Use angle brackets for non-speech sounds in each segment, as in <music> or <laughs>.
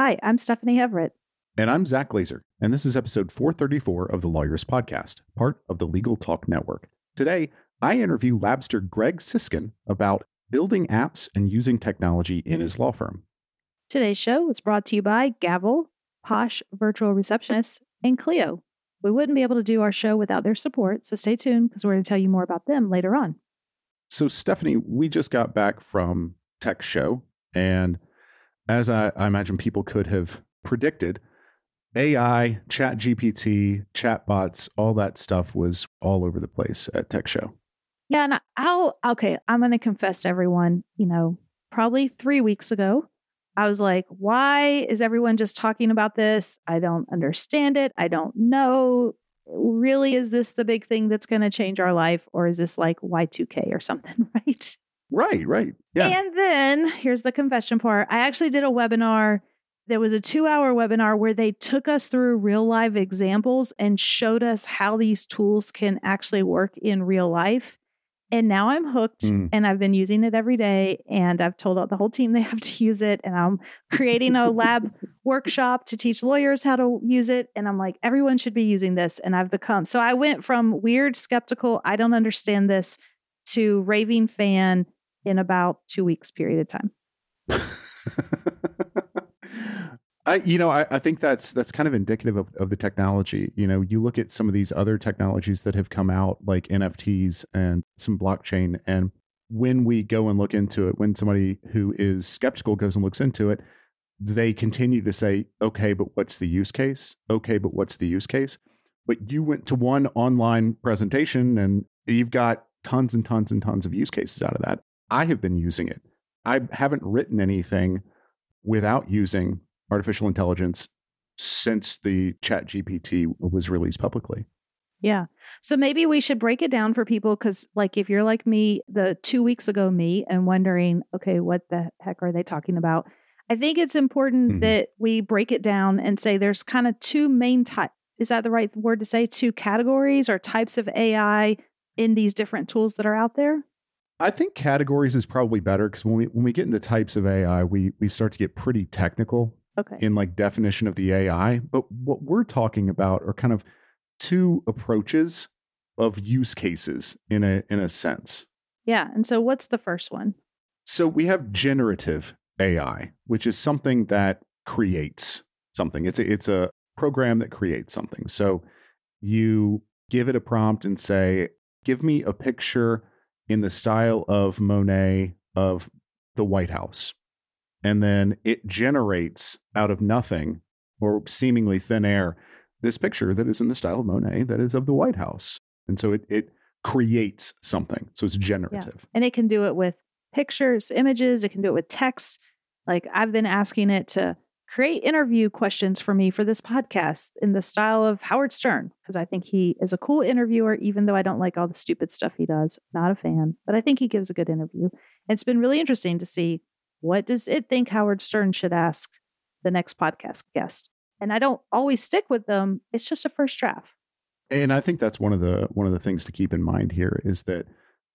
Hi, I'm Stephanie Everett. And I'm Zack Glaser, and this is episode 434 of the Lawyerist Podcast, part of the Legal Talk Network. Today, I interview Labster Greg Siskind about building apps and using technology in his law firm. Today's show is brought to you by Gavel, Posh Virtual Receptionists, and Clio. We wouldn't be able to do our show without their support, so stay tuned because we're going to tell you more about them later on. So, Stephanie, we just got back from Tech Show, and as I, I imagine people could have predicted, AI, Chat GPT, chatbots, all that stuff was all over the place at Tech Show. Yeah, and I'll okay, I'm going to confess to everyone, you know, probably 3 weeks ago, I was like, why is everyone just talking about this? I don't understand it. I don't know. Really, is this the big thing that's going to change our life? Or is this like Y2K or something, <laughs> right? Right, right. Yeah. And then here's the confession part I actually did a webinar. There was a two hour webinar where they took us through real life examples and showed us how these tools can actually work in real life. And now I'm hooked mm. and I've been using it every day. And I've told the whole team they have to use it. And I'm creating a lab <laughs> workshop to teach lawyers how to use it. And I'm like, everyone should be using this. And I've become so I went from weird, skeptical, I don't understand this to raving fan in about two weeks period of time. <laughs> I, you know, I, I, think that's that's kind of indicative of, of the technology. You know, you look at some of these other technologies that have come out, like NFTs and some blockchain, and when we go and look into it, when somebody who is skeptical goes and looks into it, they continue to say, "Okay, but what's the use case? Okay, but what's the use case?" But you went to one online presentation, and you've got tons and tons and tons of use cases out of that. I have been using it. I haven't written anything without using artificial intelligence since the chat gpt was released publicly. Yeah. So maybe we should break it down for people because like if you're like me the two weeks ago me and wondering okay what the heck are they talking about? I think it's important mm-hmm. that we break it down and say there's kind of two main types is that the right word to say? Two categories or types of ai in these different tools that are out there I think categories is probably better because when we when we get into types of AI, we we start to get pretty technical okay. in like definition of the AI. But what we're talking about are kind of two approaches of use cases in a in a sense. Yeah. And so what's the first one? So we have generative AI, which is something that creates something. It's a, it's a program that creates something. So you give it a prompt and say, "Give me a picture in the style of Monet of the White House." and then it generates out of nothing or seemingly thin air this picture that is in the style of Monet that is of the White House. And so it, it creates something. So it's generative. Yeah. And it can do it with pictures, images, it can do it with text. Like I've been asking it to create interview questions for me for this podcast in the style of Howard Stern, because I think he is a cool interviewer, even though I don't like all the stupid stuff he does. Not a fan, but I think he gives a good interview. It's been really interesting to see what does it think Howard Stern should ask the next podcast guest? And I don't always stick with them. It's just a first draft. And I think that's one of the one of the things to keep in mind here is that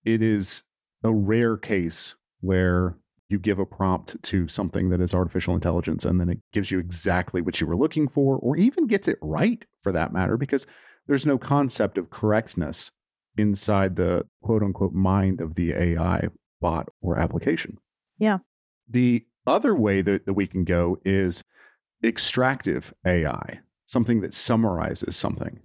it is a rare case where you give a prompt to something that is artificial intelligence and then it gives you exactly what you were looking for or even gets it right for that matter because there's no concept of correctness inside the quote unquote mind of the AI bot or application. Yeah. The other way that, that we can go is extractive AI, something that summarizes something.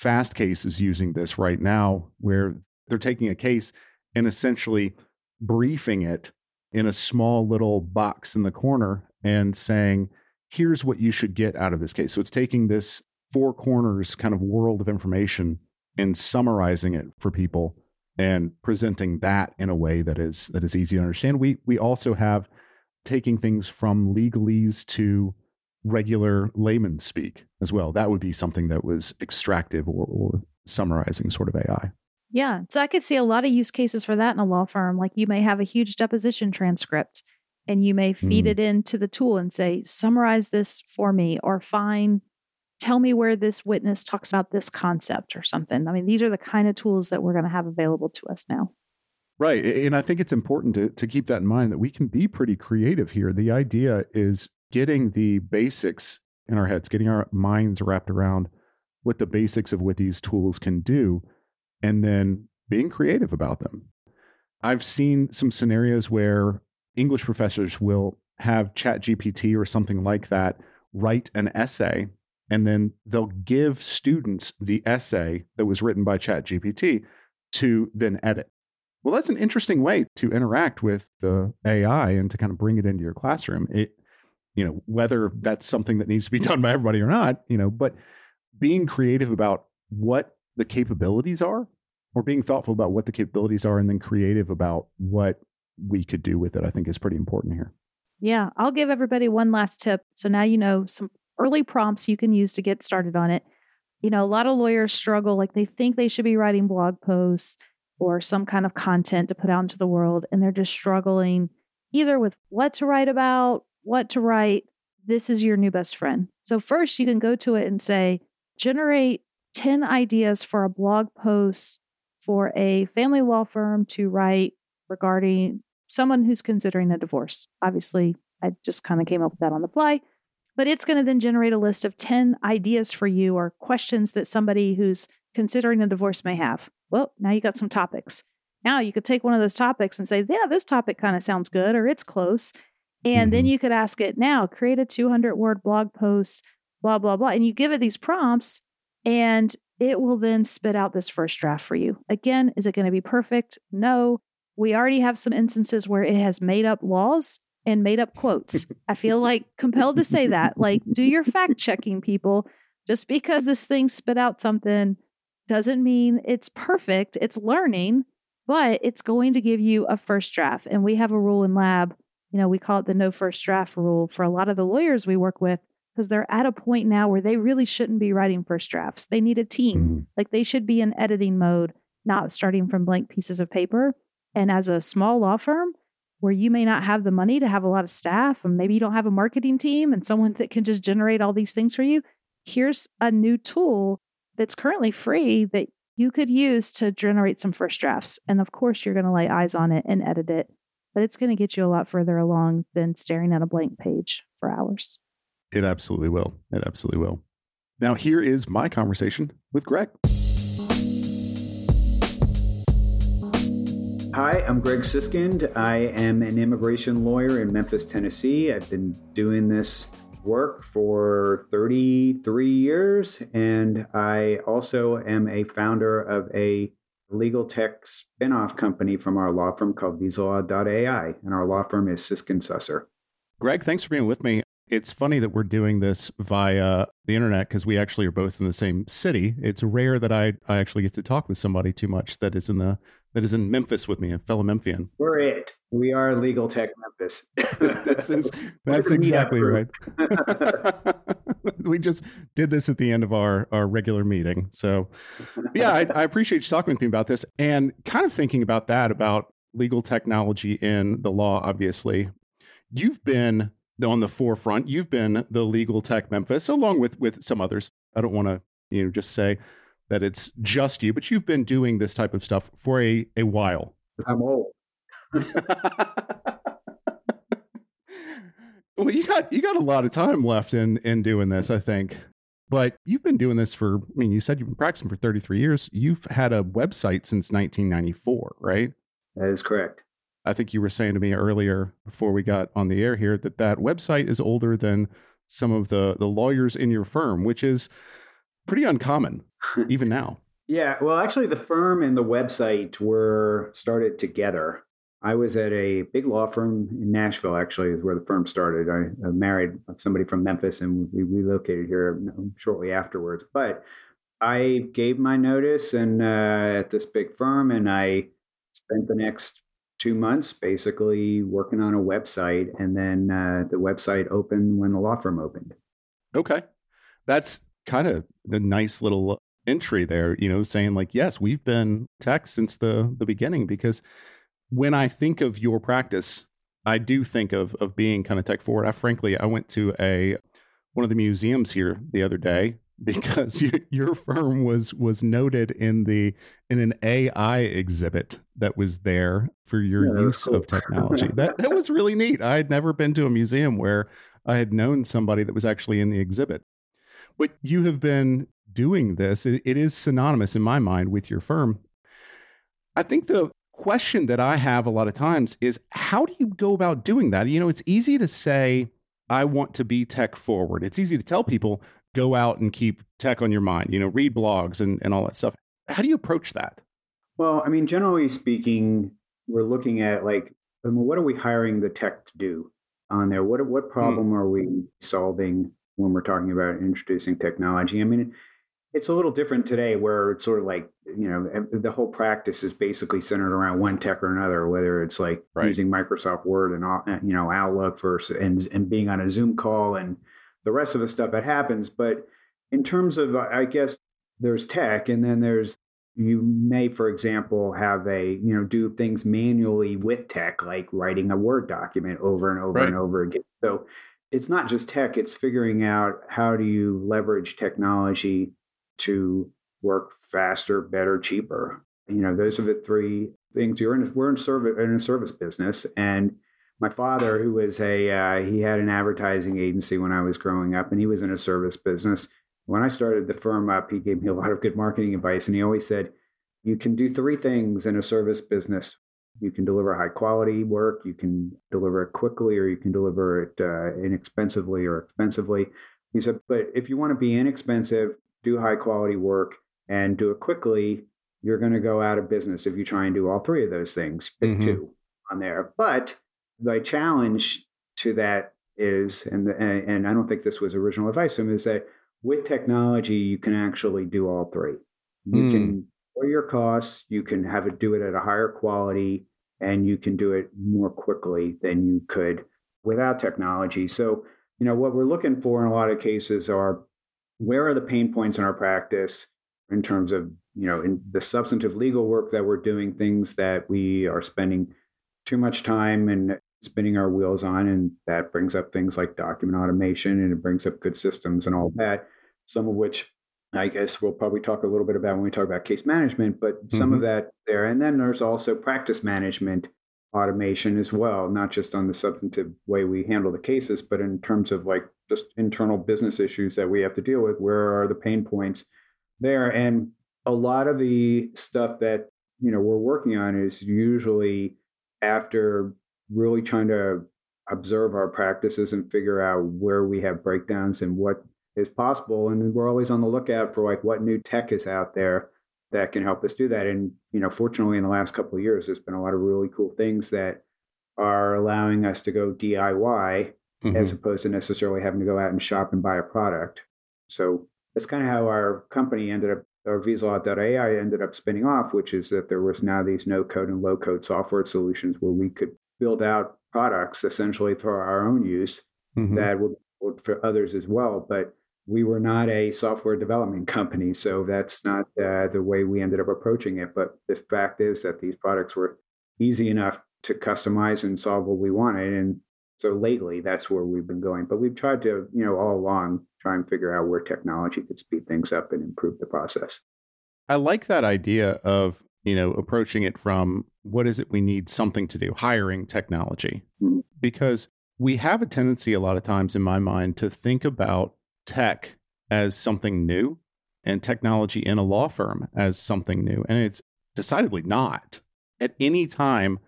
Fastcase is using this right now where they're taking a case and essentially briefing it in a small little box in the corner and saying, here's what you should get out of this case. So it's taking this four corners kind of world of information and summarizing it for people and presenting that in a way that is that is easy to understand. We we also have taking things from legalese to regular layman speak as well. That would be something that was extractive or, or summarizing sort of AI. Yeah. So I could see a lot of use cases for that in a law firm. Like you may have a huge deposition transcript and you may feed mm. it into the tool and say, summarize this for me or find, tell me where this witness talks about this concept or something. I mean, these are the kind of tools that we're going to have available to us now. Right. And I think it's important to, to keep that in mind that we can be pretty creative here. The idea is getting the basics in our heads, getting our minds wrapped around what the basics of what these tools can do, and then being creative about them. I've seen some scenarios where English professors will have ChatGPT or something like that write an essay, and then they'll give students the essay that was written by ChatGPT to then edit. Well, that's an interesting way to interact with the AI and to kind of bring it into your classroom. It you know whether that's something that needs to be <laughs> done by everybody or not you know but being creative about what the capabilities are or being thoughtful about what the capabilities are and then creative about what we could do with it i think is pretty important here. Yeah i'll give everybody one last tip. So now you know some early prompts you can use to get started on it. You know a lot of lawyers struggle like they think they should be writing blog posts or some kind of content to put out into the world and they're just struggling either with what to write about what to write, this is your new best friend. So, first, you can go to it and say, generate 10 ideas for a blog post for a family law firm to write regarding someone who's considering a divorce. Obviously, I just kind of came up with that on the fly, but it's going to then generate a list of 10 ideas for you or questions that somebody who's considering a divorce may have. Well, now you got some topics. Now you could take one of those topics and say, yeah, this topic kind of sounds good or it's close. And mm-hmm. then you could ask it now, create a 200 word blog post, blah, blah, blah. And you give it these prompts and it will then spit out this first draft for you. Again, is it going to be perfect? No. We already have some instances where it has made up laws and made up quotes. I feel like compelled to say that. Like, do your fact checking, people. Just because this thing spit out something doesn't mean it's perfect. It's learning, but it's going to give you a first draft. And we have a rule in lab you know, we call it the no first draft rule for a lot of the lawyers we work with because they're at a point now where they really shouldn't be writing first drafts. They need a team. Mm-hmm. Like they should be in editing mode, not starting from blank pieces of paper. And as a small law firm where you may not have the money to have a lot of staff and maybe you don't have a marketing team and someone that can just generate all these things for you, here's a new tool that's currently free that you could use to generate some first drafts. And of course, you're going to lay eyes on it and edit it but it's going to get you a lot further along than staring at a blank page for hours. It absolutely will. It absolutely will. Now, here is my conversation with Greg. Hi, I'm Greg Siskind. I am an immigration lawyer in Memphis, Tennessee. I've been doing this work for 33 years, and I also am a founder of a legal tech spinoff company from our law firm called Visalaw.ai, and our law firm is Siskind Susser. Greg, thanks for being with me. It's funny that we're doing this via the internet because we actually are both in the same city. It's rare that I, I actually get to talk with somebody too much that is in the that is in Memphis with me, a fellow Memphian. We're it. We are Legal Tech Memphis. <laughs> this is <laughs> that's exactly right. <laughs> we just did this at the end of our our regular meeting. So, yeah, I, I appreciate you talking with me about this and kind of thinking about that about legal technology in the law. Obviously, you've been on the forefront. You've been the legal tech Memphis, along with with some others. I don't want to you know just say that it's just you, but you've been doing this type of stuff for a a while. I'm old. <laughs> well, you got you got a lot of time left in in doing this, I think. But you've been doing this for I mean, you said you've been practicing for 33 years. You've had a website since 1994, right? That is correct. I think you were saying to me earlier before we got on the air here that that website is older than some of the the lawyers in your firm, which is pretty uncommon <laughs> even now. Yeah, well, actually, the firm and the website were started together. I was at a big law firm in Nashville, actually, is where the firm started. I, I married somebody from Memphis and we relocated here shortly afterwards. But I gave my notice and uh, at this big firm, and I spent the next two months basically working on a website, and then uh, the website opened when the law firm opened. Okay. That's kind of a nice little entry there, you know, saying like, yes, we've been tech since the the beginning because when I think of your practice, I do think of of being kind of tech forward. I frankly, I went to a one of the museums here the other day because <laughs> you, your firm was was noted in the in an AI exhibit that was there for your yeah, use cool. of technology. <laughs> that that was really neat. I had never been to a museum where I had known somebody that was actually in the exhibit. But you have been doing this. It, it is synonymous in my mind with your firm. I think the question that I have a lot of times is how do you go about doing that? You know, it's easy to say, I want to be tech forward. It's easy to tell people, go out and keep tech on your mind, you know, read blogs and, and all that stuff. How do you approach that? Well, I mean, generally speaking, we're looking at like, I mean, what are we hiring the tech to do on there? What, what hmm. problem are we solving when we're talking about introducing technology? I mean, it's a little different today where it's sort of like you know the whole practice is basically centered around one tech or another whether it's like right. using microsoft word and uh, you know outlook versus and and being on a zoom call and the rest of the stuff that happens but in terms of i guess there's tech and then there's you may for example have a you know do things manually with tech like writing a word document over and over right. and over again so it's not just tech it's figuring out how do you leverage technology to work faster, better, cheaper. You know, those are the three things. You're in we're in service in a service business, and my father, who was a uh, he had an advertising agency when I was growing up, and he was in a service business. When I started the firm up, he gave me a lot of good marketing advice, and he always said, "You can do three things in a service business. You can deliver high quality work, you can deliver it quickly, or you can deliver it uh, inexpensively or expensively." He said, "But if you want to be inexpensive, do high quality work, and do it quickly, you're going to go out of business if you try and do all three of those things. Pick mm-hmm. two on there. But the challenge to that is, and, and I don't think this was original advice to him, is that with technology, you can actually do all three. You mm. can lower your costs, you can have it do it at a higher quality, and you can do it more quickly than you could without technology. So, you know, what we're looking for in a lot of cases are where are the pain points in our practice in terms of you know in the substantive legal work that we're doing things that we are spending too much time and spinning our wheels on and that brings up things like document automation and it brings up good systems and all that some of which i guess we'll probably talk a little bit about when we talk about case management but some mm-hmm. of that there and then there's also practice management automation as well not just on the substantive way we handle the cases but in terms of like just internal business issues that we have to deal with. Where are the pain points there? And a lot of the stuff that you know we're working on is usually after really trying to observe our practices and figure out where we have breakdowns and what is possible and we're always on the lookout for like what new tech is out there that can help us do that and you know fortunately in the last couple of years there's been a lot of really cool things that are allowing us to go DIY mm-hmm. as opposed to necessarily having to go out and shop and buy a product. So that's kind of how our company ended up, or VisaLaw.ai ended up spinning off, which is that there was now these no code and low code software solutions where we could build out products essentially for our own use mm-hmm. that would, would for others as well. But we were not a software development company, so that's not uh, the way we ended up approaching it. But the fact is that these products were easy enough to customize and solve what we wanted, and so lately, that's where we've been going. But we've tried to, you know, all along try and figure out where technology could speed things up and improve the process. I like that idea of, you know, approaching it from what is it we need something to do, hiring technology. Mm-hmm. Because we have a tendency a lot of times in my mind to think about tech as something new and technology in a law firm as something new. And it's decidedly not. At any time,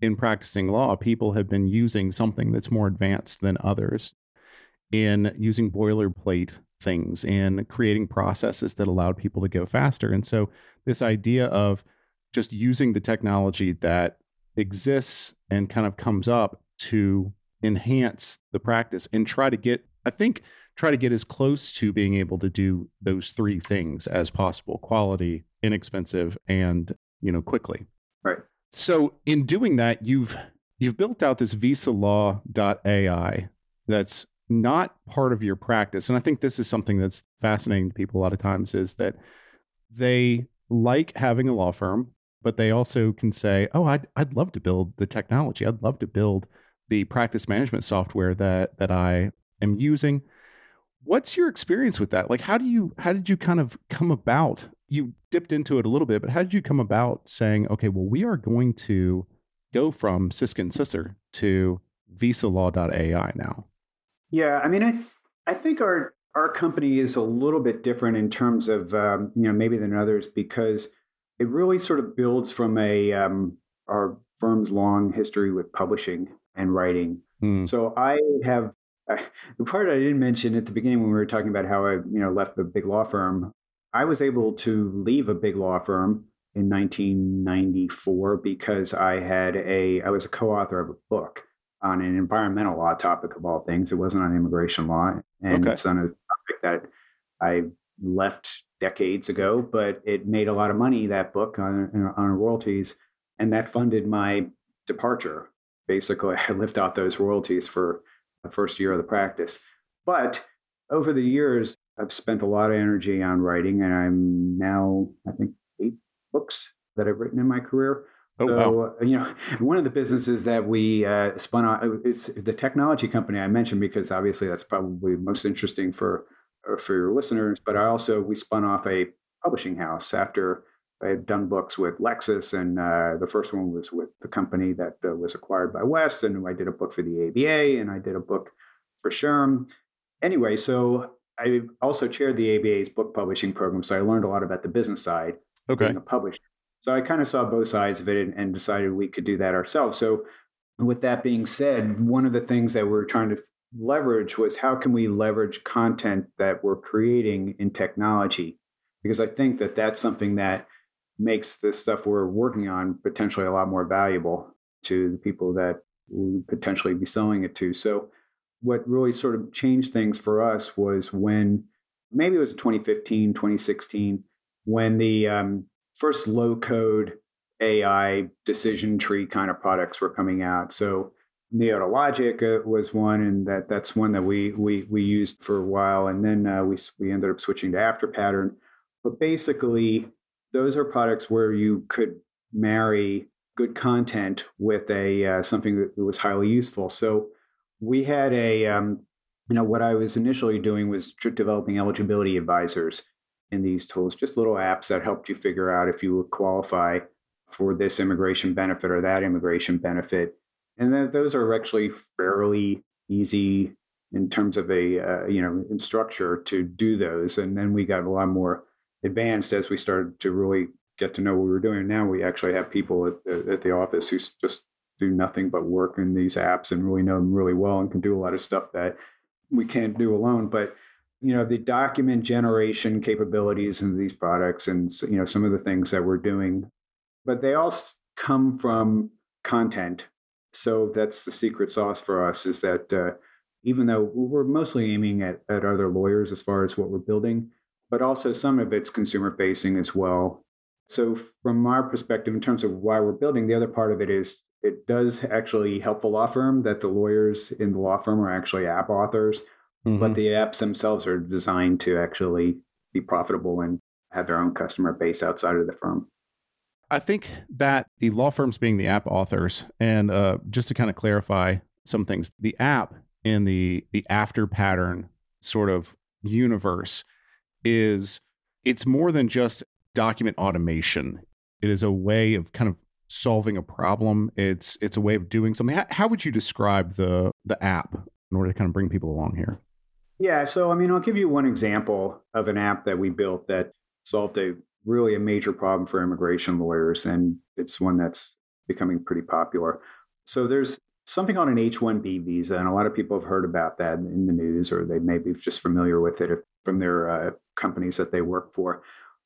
in practicing law, people have been using something that's more advanced than others in using boilerplate things and creating processes that allowed people to go faster. And so, this idea of just using the technology that exists and kind of comes up to enhance the practice and try to get, I think, try to get as close to being able to do those three things as possible quality, inexpensive, and, you know, quickly. Right. So in doing that, you've you've built out this visalaw.ai that's not part of your practice. And I think this is something that's fascinating to people a lot of times is that they like having a law firm, but they also can say, "Oh, I'd I'd love to build the technology. I'd love to build the practice management software that that I am using." What's your experience with that? Like how do you how did you kind of come about? You dipped into it a little bit, but how did you come about saying, "Okay, well, we are going to go from Siskind Susser to visalaw.ai now?" Yeah, I mean, I th- I think our our company is a little bit different in terms of um, you know maybe than others because it really sort of builds from a um, our firm's long history with publishing and writing. Mm. So I have uh, the part I didn't mention at the beginning when we were talking about how I you know left a big law firm. I was able to leave a big law firm in 1994 because I had a I was a co-author of a book on an environmental law topic of all things. It wasn't on immigration law, and okay. it's on a topic that I left decades ago, but it made a lot of money. That book on on royalties, and that funded my departure. Basically, <laughs> I lived out those royalties for the first year of the practice. But over the years, I've spent a lot of energy on writing, and I'm now I think eight books that I've written in my career. Oh, so, wow. you know, <laughs> one of the businesses that we uh, spun on is the technology company I mentioned because obviously that's probably most interesting for uh, for your listeners. But I also we spun off a publishing house after I had done books with Lexis, and uh, the first one was with the company that uh, was acquired by West, and I did a book for the ABA, and I did a book for SHRM. Anyway, so I also chaired the ABA's book publishing program, so I learned a lot about the business side okay. being a publisher. So I kind of saw both sides of it and, and decided we could do that ourselves. So, with that being said, one of the things that we're trying to leverage was how can we leverage content that we're creating in technology? Because I think that that's something that makes the stuff we're working on potentially a lot more valuable to the people that we potentially be selling it to. So, what really sort of changed things for us was when maybe it was 2015, 2016, when the um, first low code AI decision tree kind of products were coming out. So Neota Logic uh, was one, and that that's one that we we we used for a while, and then uh, we we ended up switching to Afterpattern. But basically, those are products where you could marry good content with a uh, something that was highly useful. So we had a um, you know what I was initially doing was developing eligibility advisors in these tools, just little apps that helped you figure out if you would qualify for this immigration benefit or that immigration benefit. And then those are actually fairly easy in terms of a uh, you know in structure to do those. And then we got a lot more advanced as we started to really get to know what we were doing. Now we actually have people at, at the office who just do nothing but work in these apps and really know them really well and can do a lot of stuff that we can't do alone. But you know the document generation capabilities in these products and you know some of the things that we're doing but they all come from content so that's the secret sauce for us is that uh, even though we're mostly aiming at, at other lawyers as far as what we're building but also some of it's consumer facing as well so from our perspective in terms of why we're building the other part of it is it does actually help the law firm that the lawyers in the law firm are actually app authors mm-hmm. but the apps themselves are designed to actually be profitable and have their own customer base outside of the firm. I think that the law firms being the app authors, and uh, just to kind of clarify some things, the app in the the Afterpattern sort of universe is it's more than just document automation. It is a way of kind of solving a problem. It's it's a way of doing something. How, how would you describe the the app in order to kind of bring people along here? Yeah, so I mean, I'll give you one example of an app that we built that solved a really a major problem for immigration lawyers, and it's one that's becoming pretty popular. So there's something on an H-1B visa, and a lot of people have heard about that in the news, or they may be just familiar with it from their uh, companies that they work for.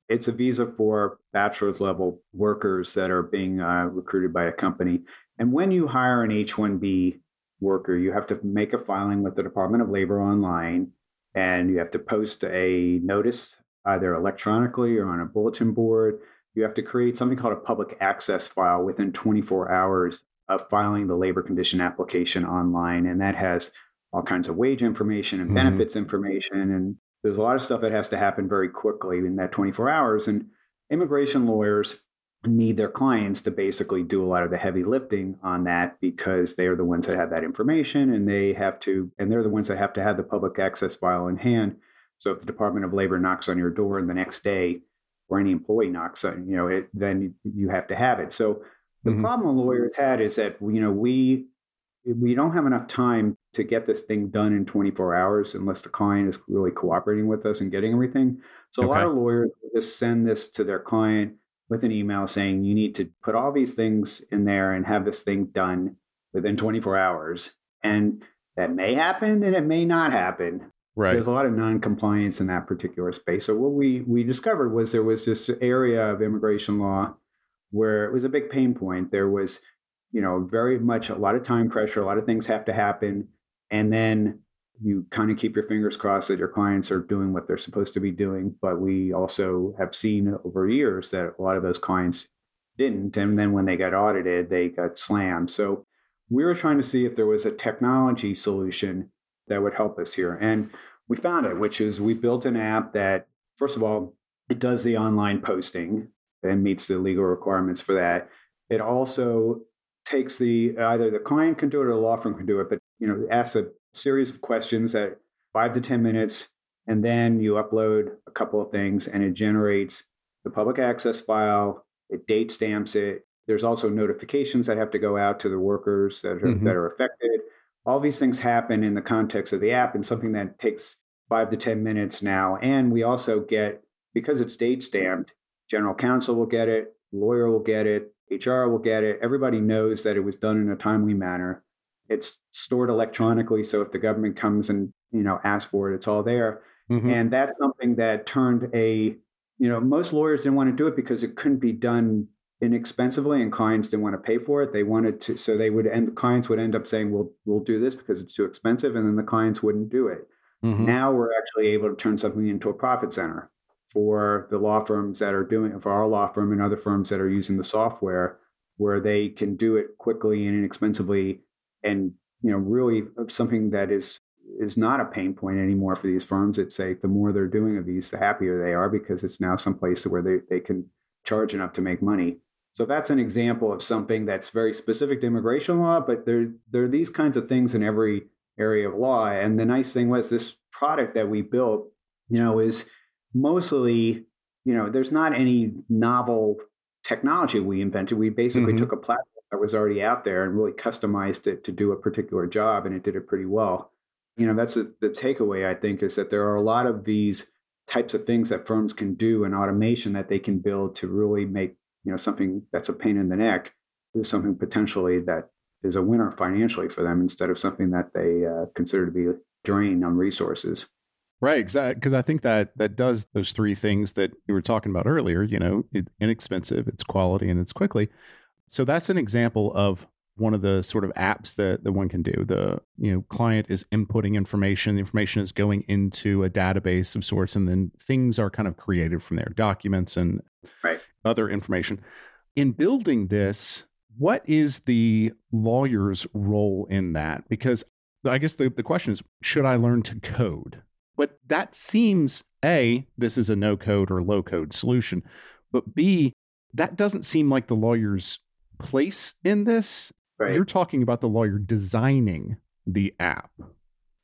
It's a visa for bachelor's level workers that are being uh, recruited by a company. And when you hire an H-1B worker, you have to make a filing with the Department of Labor online and you have to post a notice either electronically or on a bulletin board you have to create something called a public access file within 24 hours of filing the labor condition application online. And that has all kinds of wage information and mm-hmm. benefits information. And there's a lot of stuff that has to happen very quickly in that 24 hours. And immigration lawyers need their clients to basically do a lot of the heavy lifting on that because they are the ones that have that information and they have to and they're the ones that have to have the public access file in hand so if the department of labor knocks on your door the next day or any employee knocks on you know it then you have to have it so the mm-hmm. problem lawyers had is that you know we we don't have enough time to get this thing done in 24 hours unless the client is really cooperating with us and getting everything. So okay. a lot of lawyers just send this to their client with an email saying you need to put all these things in there and have this thing done within 24 hours. And that may happen and it may not happen. Right. There's a lot of non-compliance in that particular space. So what we we discovered was there was this area of immigration law where it was a big pain point. There was, you know, very much a lot of time pressure, a lot of things have to happen. And then you kind of keep your fingers crossed that your clients are doing what they're supposed to be doing. But we also have seen over years that a lot of those clients didn't. And then when they got audited, they got slammed. So we were trying to see if there was a technology solution that would help us here. And we found it, which is we built an app that, first of all, it does the online posting and meets the legal requirements for that. It also takes the either the client can do it or the law firm can do it, but you know, asks a series of questions at five to ten minutes, and then you upload a couple of things, and it generates the public access file. It date stamps it. There's also notifications that have to go out to the workers that are, mm-hmm. that are affected. All these things happen in the context of the app, and something that takes five to ten minutes now. And we also get because it's date stamped General counsel will get it, lawyer will get it, HR will get it. Everybody knows that it was done in a timely manner. It's stored electronically, so if the government comes and you know asks for it, it's all there. Mm-hmm. And that's something that turned a you know most lawyers didn't want to do it because it couldn't be done inexpensively and clients didn't want to pay for it. They wanted to so they would end clients would end up saying well we'll do this because it's too expensive and then the clients wouldn't do it. Mm-hmm. now we're actually able to turn something into a profit center for the law firms that are doing for our law firm and other firms that are using the software where they can do it quickly and inexpensively and you know really something that is is not a pain point anymore for these firms. It's like the more they're doing of these the happier they are because it's now some place where they, they can charge enough to make money so that's an example of something that's very specific to immigration law but there there are these kinds of things in every area of law and the nice thing was this product that we built you know is mostly, you know, there's not any novel technology we invented. We basically mm-hmm. took a platform that was already out there and really customized it to do a particular job, and it did it pretty well. You know, that's a, the takeaway, I think, is that there are a lot of these types of things that firms can do and automation that they can build to really make, you know, something that's a pain in the neck is something potentially that is a winner financially for them instead of something that they uh, consider to be a drain on resources. Right, exactly. Because I think that that does those three things that you were talking about earlier. You know, it, inexpensive, it's quality, and it's quickly. So that's an example of one of the sort of apps that, that one can do. The you know client is inputting information. The information is going into a database of sorts, and then things are kind of created from there, documents and right. other information. In building this, what is the lawyer's role in that? Because I guess the, the question is, should I learn to code? But that seems A, this is a no code or low code solution. But B, that doesn't seem like the lawyer's place in this. Right. You're talking about the lawyer designing the app.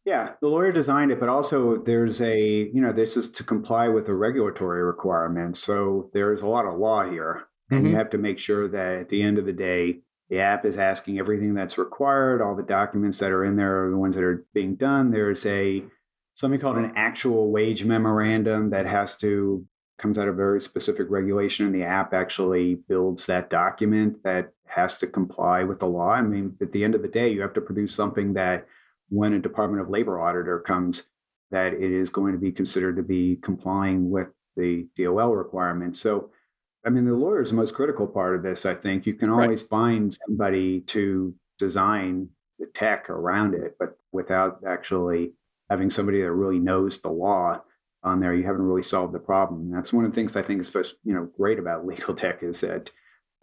Yeah, the lawyer designed it, but also there's a, you know, this is to comply with a regulatory requirement. So there's a lot of law here. And mm-hmm. you have to make sure that at the end of the day, the app is asking everything that's required. All the documents that are in there are the ones that are being done. There's a something called an actual wage memorandum that has to comes out of very specific regulation and the app actually builds that document that has to comply with the law. I mean at the end of the day you have to produce something that when a department of labor auditor comes that it is going to be considered to be complying with the dol requirements. So i mean the lawyer is the most critical part of this i think. You can always right. find somebody to design the tech around it but without actually having somebody that really knows the law on there, you haven't really solved the problem. And that's one of the things I think is first, you know great about <laughs> legal tech is that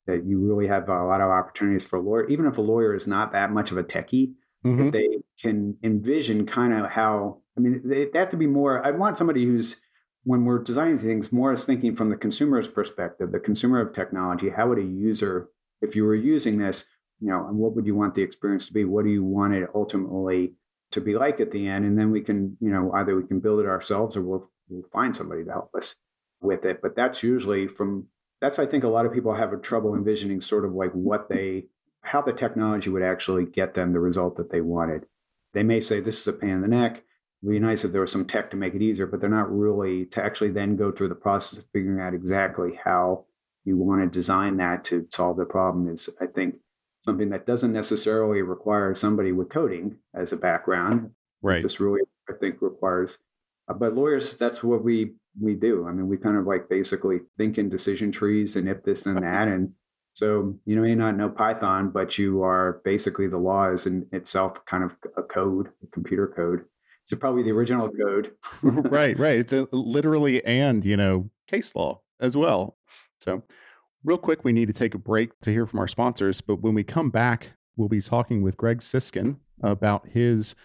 that you really have a lot of opportunities for a lawyer, even if a lawyer is not that much of a techie, mm-hmm. if they can envision kind of how. I mean, they, they have to be more. I want somebody who's when we're designing things more as thinking from the consumer's perspective, the consumer of technology. How would a user, if you were using this, you know, and what would you want the experience to be? What do you want it ultimately to be like at the end? And then we can, you know, either we can build it ourselves or we'll, we'll find somebody to help us with it. But that's usually from that's I think a lot of people have a trouble envisioning sort of like what they how the technology would actually get them the result that they wanted. They may say this is a pain in the neck. It would be nice if there was some tech to make it easier, but they're not really to actually then go through the process of figuring out exactly how you want to design that to solve the problem is I think something that doesn't necessarily require somebody with coding as a background. Right. This really, I think, requires. Uh, but lawyers, that's what we we do. I mean, we kind of like basically think in decision trees and if this and that, and so you may not know Python, but you are basically the law is in itself kind of a code, a computer code. It's probably the original code. <laughs> right, right. It's a, literally and you know case law as well. So Real quick, we need to take a break to hear from our sponsors, but when we come back, we'll be talking with Greg Siskind about his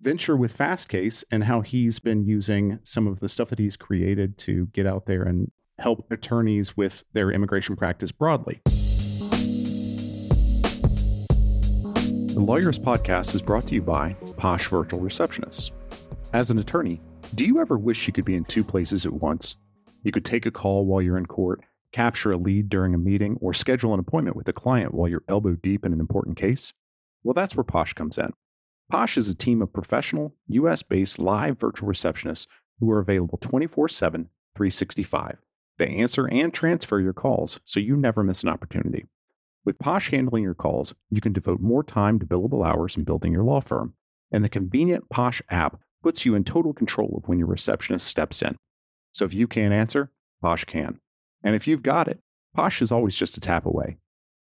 venture with Fastcase and how he's been using some of the stuff that he's created to get out there and help attorneys with their immigration practice broadly. The Lawyerist Podcast is brought to you by Posh Virtual Receptionists. As an attorney, do you ever wish you could be in two places at once? You could take a call while you're in court capture a lead during a meeting, or schedule an appointment with a client while you're elbow deep in an important case? Well, that's where Posh comes in. Posh is a team of professional, US based live virtual receptionists who are available 24 7, 365. They answer and transfer your calls so you never miss an opportunity. With Posh handling your calls, you can devote more time to billable hours and building your law firm, and the convenient Posh app puts you in total control of when your receptionist steps in. So if you can't answer, Posh can. And if you've got it, Posh is always just a tap away.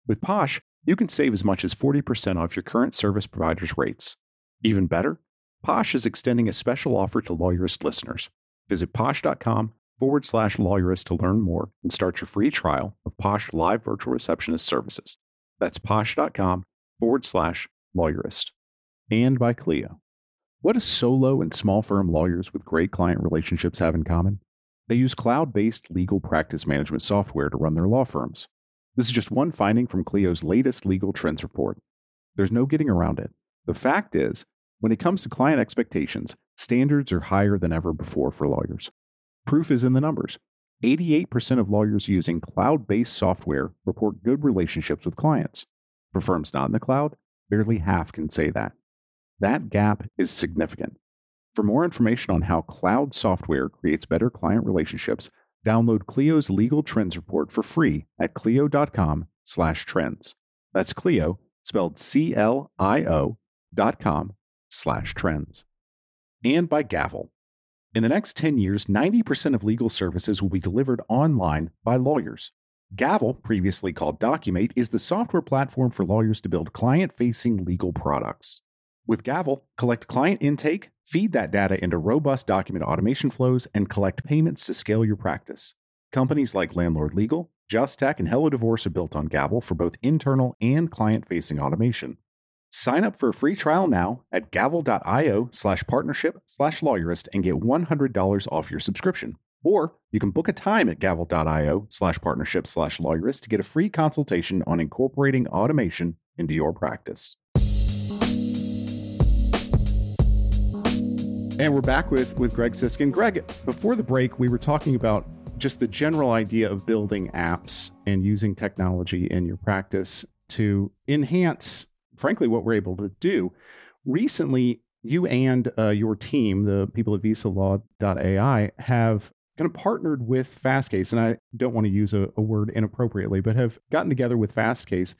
With Posh, you can save as much as 40% off your current service provider's rates. Even better, Posh is extending a special offer to Lawyerist listeners. Visit posh.com forward slash lawyerist to learn more and start your free trial of Posh Live Virtual Receptionist services. That's posh.com forward slash lawyerist. And by Clio. What do solo and small firm lawyers with great client relationships have in common? They use cloud based legal practice management software to run their law firms. This is just one finding from Clio's latest legal trends report. There's no getting around it. The fact is, when it comes to client expectations, standards are higher than ever before for lawyers. Proof is in the numbers. 88% of lawyers using cloud based software report good relationships with clients. For firms not in the cloud, barely half can say that. That gap is significant. For more information on how cloud software creates better client relationships, download Clio's legal trends report for free at clio.com/trends. That's Clio, spelled C-L-I-O dot com slash trends. And by Gavel. In the next 10 years, 90% of legal services will be delivered online by lawyers. Gavel, previously called Documate, is the software platform for lawyers to build client facing legal products. With Gavel, collect client intake, feed that data into robust document automation flows, and collect payments to scale your practice. Companies like Landlord Legal, Just Tech, and Hello Divorce are built on Gavel for both internal and client facing automation. Sign up for a free trial now at gavel.io slash partnership slash lawyerist and get $100 off your subscription. Or you can book a time at gavel.io slash partnership slash lawyerist to get a free consultation on incorporating automation into your practice. And we're back with with Greg Siskind. Greg, before the break, we were talking about just the general idea of building apps and using technology in your practice to enhance, frankly, what we're able to do. Recently, you and uh, your team, the people at VisaLaw.ai, have kind of partnered with Fastcase, and I don't want to use a, a word inappropriately, but have gotten together with Fastcase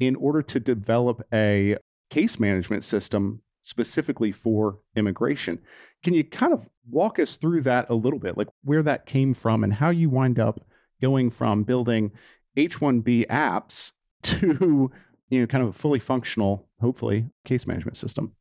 in order to develop a case management system specifically for immigration. Can you kind of walk us through that a little bit, like where that came from and how you wind up going from building H1B apps <laughs> to, you know, kind of a fully functional, hopefully, case management system?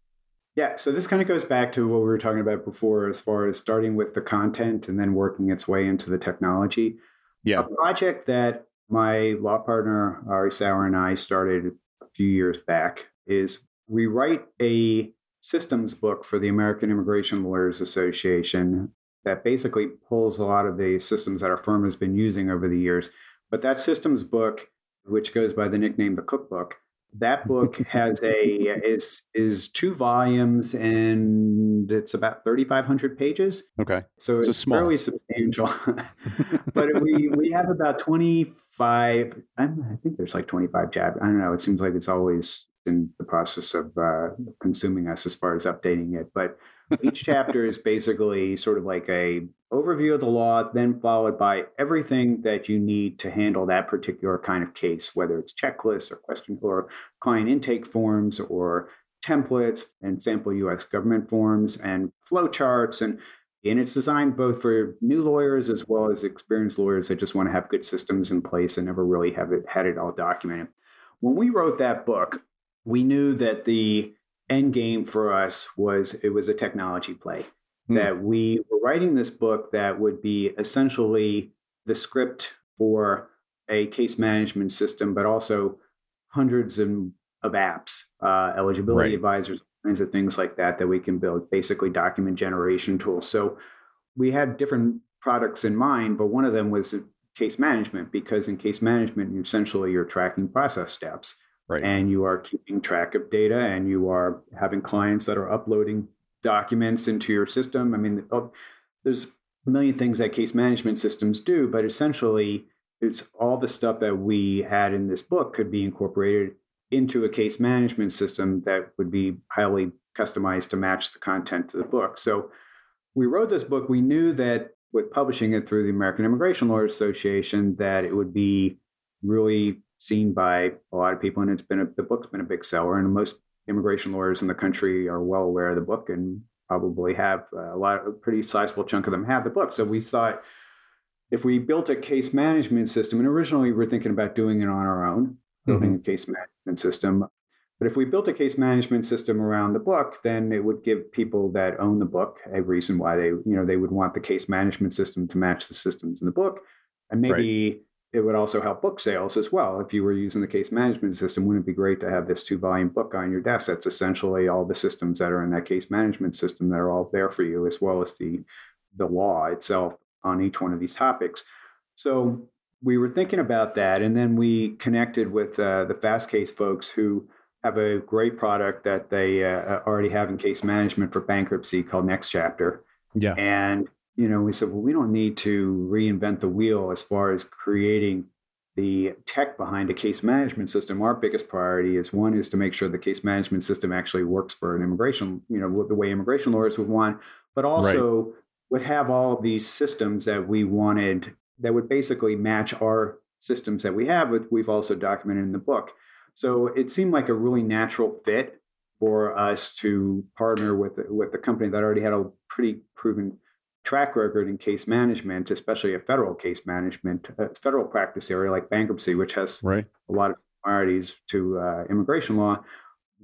Yeah, so this kind of goes back to what we were talking about before, as far as starting with the content and then working its way into the technology. Yeah. A project that my law partner, Ari Sauer, and I started a few years back is we write a systems book for the American Immigration Lawyers Association that basically pulls a lot of the systems that our firm has been using over the years. But that systems book, which goes by the nickname the cookbook, that <laughs> book has a is is two volumes and it's about 3500 pages Okay. so So it's small. fairly substantial <laughs> but we we have about 25 I'm, i think there's like 25 chapters i don't know it seems like it's always in the process of uh, consuming us as far as updating it but each chapter is basically sort of like a overview of the law then followed by everything that you need to handle that particular kind of case whether it's checklists or question or client intake forms or templates and sample us government forms and flowcharts and and it's designed both for new lawyers as well as experienced lawyers that just want to have good systems in place and never really have it had it all documented. When we wrote that book we knew that the end game for us was it was a technology play Hmm. that we were writing this book that would be essentially the script for a case management system but also hundreds of, of apps uh, eligibility Right. advisors kinds of things like that that we can build basically document generation tools so we had different products in mind but one of them was case management because in case management essentially you're tracking process steps Right. and you are keeping track of data and you are having clients that are uploading documents into your system. I mean oh, there's a million things that case management systems do but essentially it's all the stuff that we had in this book could be incorporated into a case management system that would be highly customized to match the content to the book. So we wrote this book. We knew that with publishing it through the american immigration lawyers association that it would be really seen by a lot of people and it's been a, the book's been a big seller and most immigration lawyers in the country are well aware of the book and probably have uh, a lot a pretty sizable chunk of them have the book. So we thought if we built a case management system and originally we were thinking about doing it on our own building a case management system but if we built a case management system around the book then it would give people that own the book a reason why they you know they would want the case management system to match the systems in the book and maybe it would also help book sales as well. If you were using the case management system, wouldn't it be great to have this two volume book on your desk? That's essentially all the systems that are in that case management system that are all there for you, as well as the the law itself on each one of these topics. So we were thinking about that, and then we connected with uh, the Fastcase folks who have a great product that they uh, already have in case management for bankruptcy called Next Chapter. Yeah. And you know, we said, well, we don't need to reinvent the wheel as far as creating the tech behind a case management system. Our biggest priority is one is to make sure the case management system actually works for an immigration, you know, the way immigration lawyers would want, but also would have all of these systems that we wanted that would basically match our systems that we have, which we've also documented in the book. So it seemed like a really natural fit for us to partner with with a company that already had a pretty proven track record in case management, especially a federal case management, a federal practice area like bankruptcy, which has Right. a lot of similarities to uh, immigration law.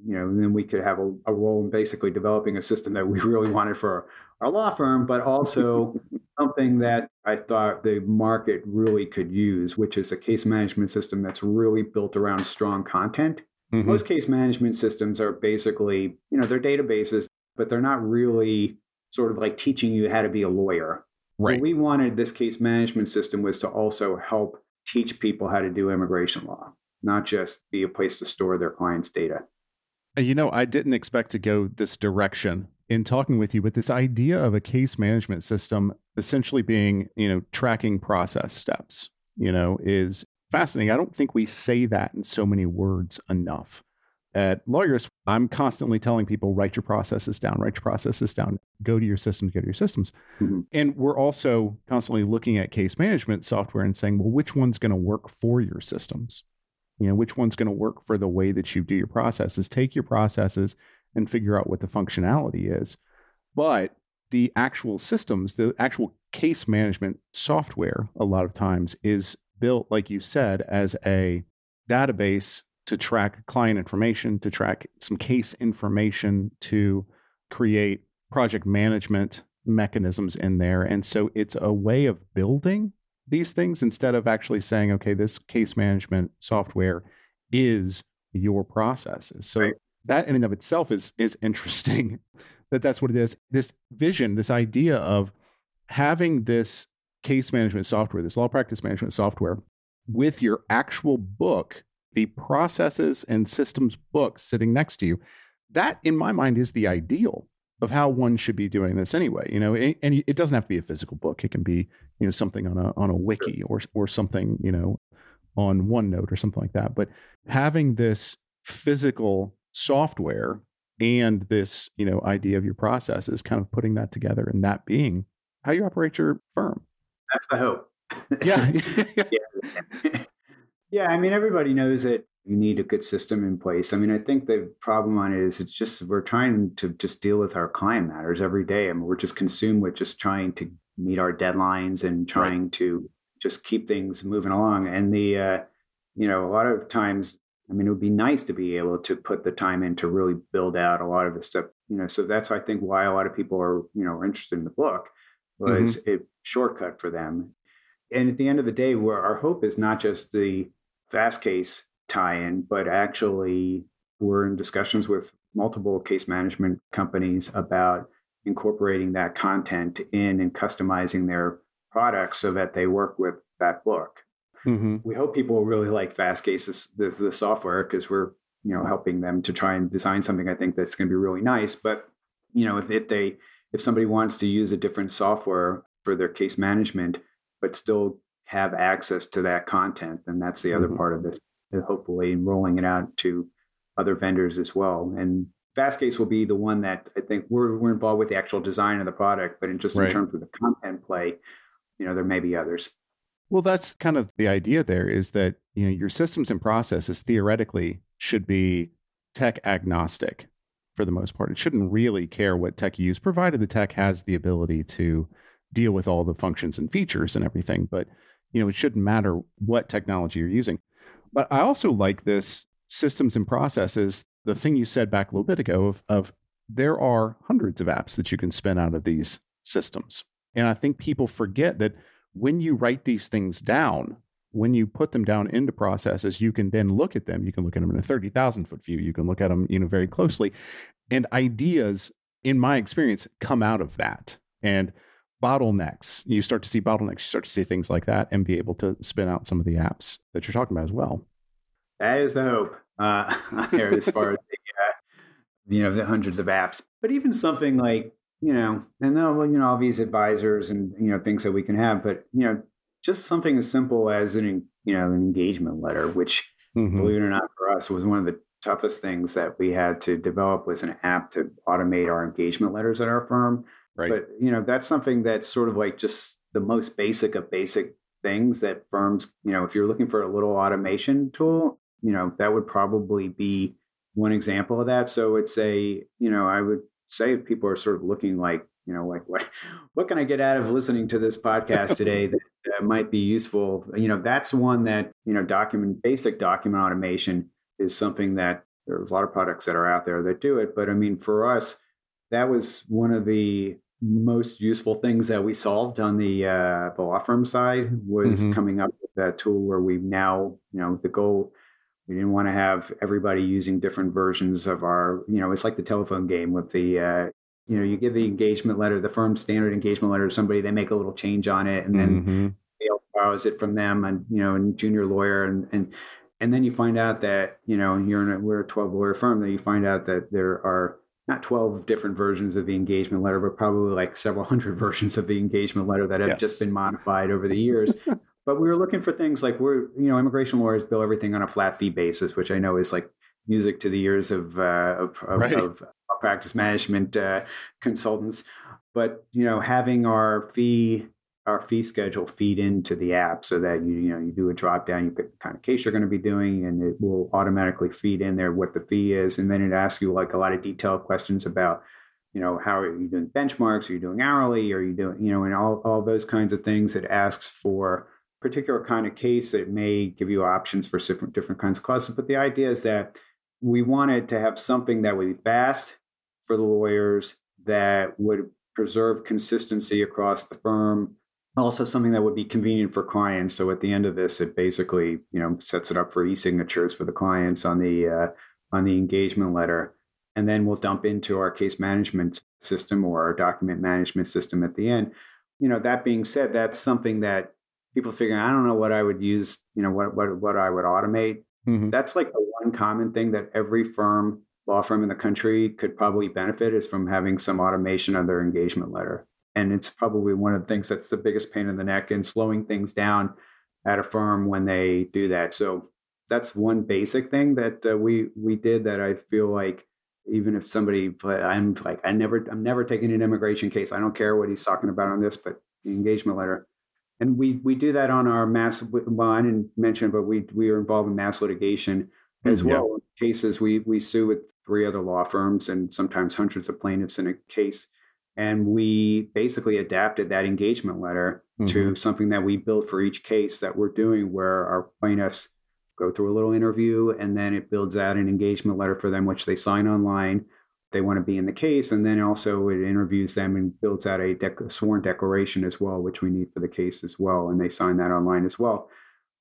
You know, then we could have a, a role in basically developing a system that we <laughs> really wanted for our law firm, but also <laughs> something that I thought the market really could use, which is a case management system that's really built around strong content. Mhm. Most case management systems are basically, you know, they're databases, but they're not really sort of like teaching you how to be a lawyer. Right. What we wanted this case management system was to also help teach people how to do immigration law, not just be a place to store their clients' data. You know, I didn't expect to go this direction in talking with you, but this idea of a case management system essentially being, you know, tracking process steps, you know, is fascinating. I don't think we say that in so many words enough. At Lawyerist, I'm constantly telling people write your processes down, write your processes down, go to your systems, go to your systems. Mhm. And we're also constantly looking at case management software and saying, well, which one's going to work for your systems? You know, which one's going to work for the way that you do your processes? Take your processes and figure out what the functionality is. But the actual systems, the actual case management software, a lot of times is built, like you said, as a database to track client information, to track some case information, to create project management mechanisms in there. And so it's a way of building these things instead of actually saying, okay, this case management software is your processes. So right. that in and of itself is is interesting <laughs> that that's what it is. This vision, this idea of having this case management software, this law practice management software with your actual book, the processes and systems book sitting next to you. That in my mind is the ideal of how one should be doing this anyway you know and it doesn't have to be a physical book. It can be you know something on a on a wiki or or something you know on OneNote or something like that. But having this physical software and this you know idea of your process is kind of putting that together and that being how you operate your firm. That's the hope. Yeah. <laughs> Yeah. <laughs> <laughs> yeah i mean everybody knows that you need a good system in place i mean i think the problem on it is it's just we're trying to just deal with our client matters every day I mean, we're just consumed with just trying to meet our deadlines and trying right. to just keep things moving along and the uh, you know a lot of times I mean, it would be nice to be able to put the time in to really build out a lot of the stuff, you know. So that's I think why a lot of people are, you know, are interested in the book was mm-hmm. a shortcut for them. And at the end of the day, where our hope is not just the Fastcase tie-in, but actually we're in discussions with multiple case management companies about incorporating that content in and customizing their products so that they work with that book. Mm-hmm. We hope people will really like Fastcase's, the, the software, because we're you know helping them to try and design something I think that's going to be really nice. But you know, if, if they if somebody wants to use a different software for their case management, but still have access to that content, then that's the other mm-hmm. part of this. Hopefully, rolling it out to other vendors as well. And Fastcase will be the one that I think we're we're involved with the actual design of the product, but in just right. in terms of the content play, you know, there may be others. Well, that's kind of the idea there is that, you know, your systems and processes theoretically should be tech agnostic for the most part. It shouldn't really care what tech you use, provided the tech has the ability to deal with all the functions and features and everything. But, you know, it shouldn't matter what technology you're using. But I also like this systems and processes, the thing you said back a little bit ago of, of there are hundreds of apps that you can spin out of these systems. And I think people forget that when you write these things down, when you put them down into processes, you can then look at them. You can look at them in a 30,000 foot view. You can look at them, you know, very closely. And ideas, in my experience, come out of that. And bottlenecks, you start to see bottlenecks, you start to see things like that and be able to spin out some of the apps that you're talking about as well. That is the hope uh, <laughs> there as far as the, uh, you know, the hundreds of apps. But even something like you know, and then you know all these advisors and you know things that we can have, but you know, just something as simple as an you know an engagement letter, which mm-hmm. believe it or not, for us was one of the toughest things that we had to develop was an app to automate our engagement letters at our firm. Right. But you know, that's something that's sort of like just the most basic of basic things that firms, you know, if you're looking for a little automation tool, you know, that would probably be one example of that. So it's a, you know, I would say if people are sort of looking like you know like what what can i get out of listening to this podcast <laughs> today that uh, might be useful you know that's one that you know document basic document automation is something that there's a lot of products that are out there that do it but i mean for us that was one of the most useful things that we solved on the uh, the law firm side was mm-hmm. coming up with that tool where we now you know the goal we didn't want to have everybody using different versions of our, you know, it's like the telephone game with the, uh, you know, you give the engagement letter, the firm standard engagement letter to somebody, they make a little change on it, and then mm-hmm. borrows it from them, and you know, and junior lawyer, and and and then you find out that you know, you're in a we're a 12 lawyer firm, that you find out that there are not 12 different versions of the engagement letter, but probably like several <laughs> hundred versions of the engagement letter that have yes. just been modified over the years. <laughs> But we were looking for things like we're, you know, immigration lawyers bill everything on a flat fee basis, which I know is like music to the ears of uh, of, of, right. of, practice management uh, consultants. But you know, having our fee our fee schedule feed into the app so that you you know you do a drop down, you pick the kind of case you're going to be doing, and it will automatically feed in there what the fee is, and then it asks you like a lot of detailed questions about you know how are you doing benchmarks, are you doing hourly, are you doing you know and all all those kinds of things. It asks for particular kind of case, it may give you options for different different kinds of costs. But the idea is that we wanted to have something that would be fast, for the lawyers that would preserve consistency across the firm. Also, something that would be convenient for clients. So at the end of this, it basically you know sets it up for e-signatures for the clients on the uh, on the engagement letter, and then we'll dump into our case management system or our document management system at the end. You know, that being said, that's something that people figure I don't know what I would use. You know, what what what I would automate. Mm-hmm. That's like the one common thing that every firm law firm in the country could probably benefit is from having some automation of their engagement letter. And it's probably one of the things that's the biggest pain in the neck in slowing things down at a firm when they do that. So that's one basic thing that uh, we we did that I feel like even if somebody I'm like I never I'm never taking an immigration case. I don't care what he's talking about on this, but the engagement letter. And we we do that on our mass well, I didn't mention, but we we are involved in mass litigation as mm, well. Cases we we sue with three other law firms and sometimes hundreds of plaintiffs in a case. And we basically adapted that engagement letter mm-hmm. to something that we built for each case that we're doing, where our plaintiffs go through a little interview and then it builds out an engagement letter for them, which they sign online. They want to be in the case, and then also it interviews them and builds out a dec- sworn declaration as well, which we need for the case as well, and they sign that online as well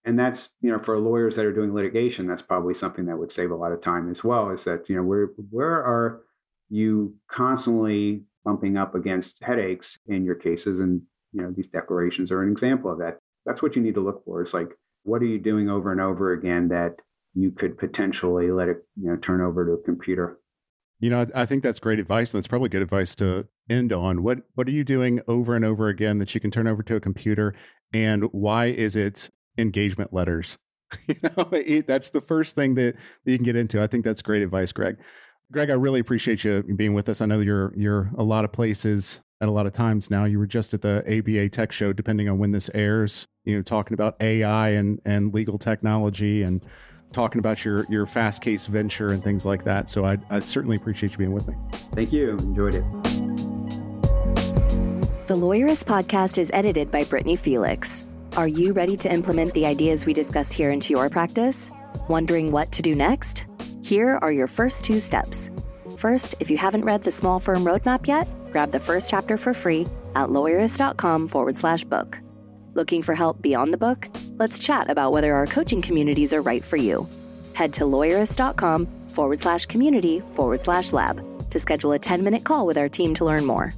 and that's you know for lawyers that are doing litigation that's probably something that would save a lot of time as well is that you know where where are you constantly bumping up against headaches in your cases and you know these declarations are an example of that that's what you need to look for it's like what are you doing over and over again that you could potentially let it you know turn over to a computer you know i think that's great advice and that's probably good advice to end on what what are you doing over and over again that you can turn over to a computer and why is it engagement letters. <laughs> you know, that's the first thing that, that you can get into. I think that's great advice, Greg. Greg, I really appreciate you being with us. I know you're you're a lot of places at a lot of times now. You were just at the ABA Tech Show, depending on when this airs. You know, talking about AI and and legal technology and talking about your your Fastcase venture and things like that. So I, I certainly appreciate you being with me. Thank you. Enjoyed it. The Lawyerist podcast is edited by Brittany Felix. Are you ready to implement the ideas we discuss here into your practice? Wondering what to do next? Here are your first two steps. First, if you haven't read the Small Firm Roadmap yet, grab the first chapter for free at lawyerist.com forward slash book. Looking for help beyond the book? Let's chat about whether our coaching communities are right for you. Head to lawyerist.com forward slash community forward slash lab to schedule a 10 minute call with our team to learn more.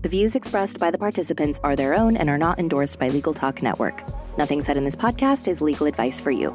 The views expressed by the participants are their own and are not endorsed by Legal Talk Network. Nothing said in this podcast is legal advice for you.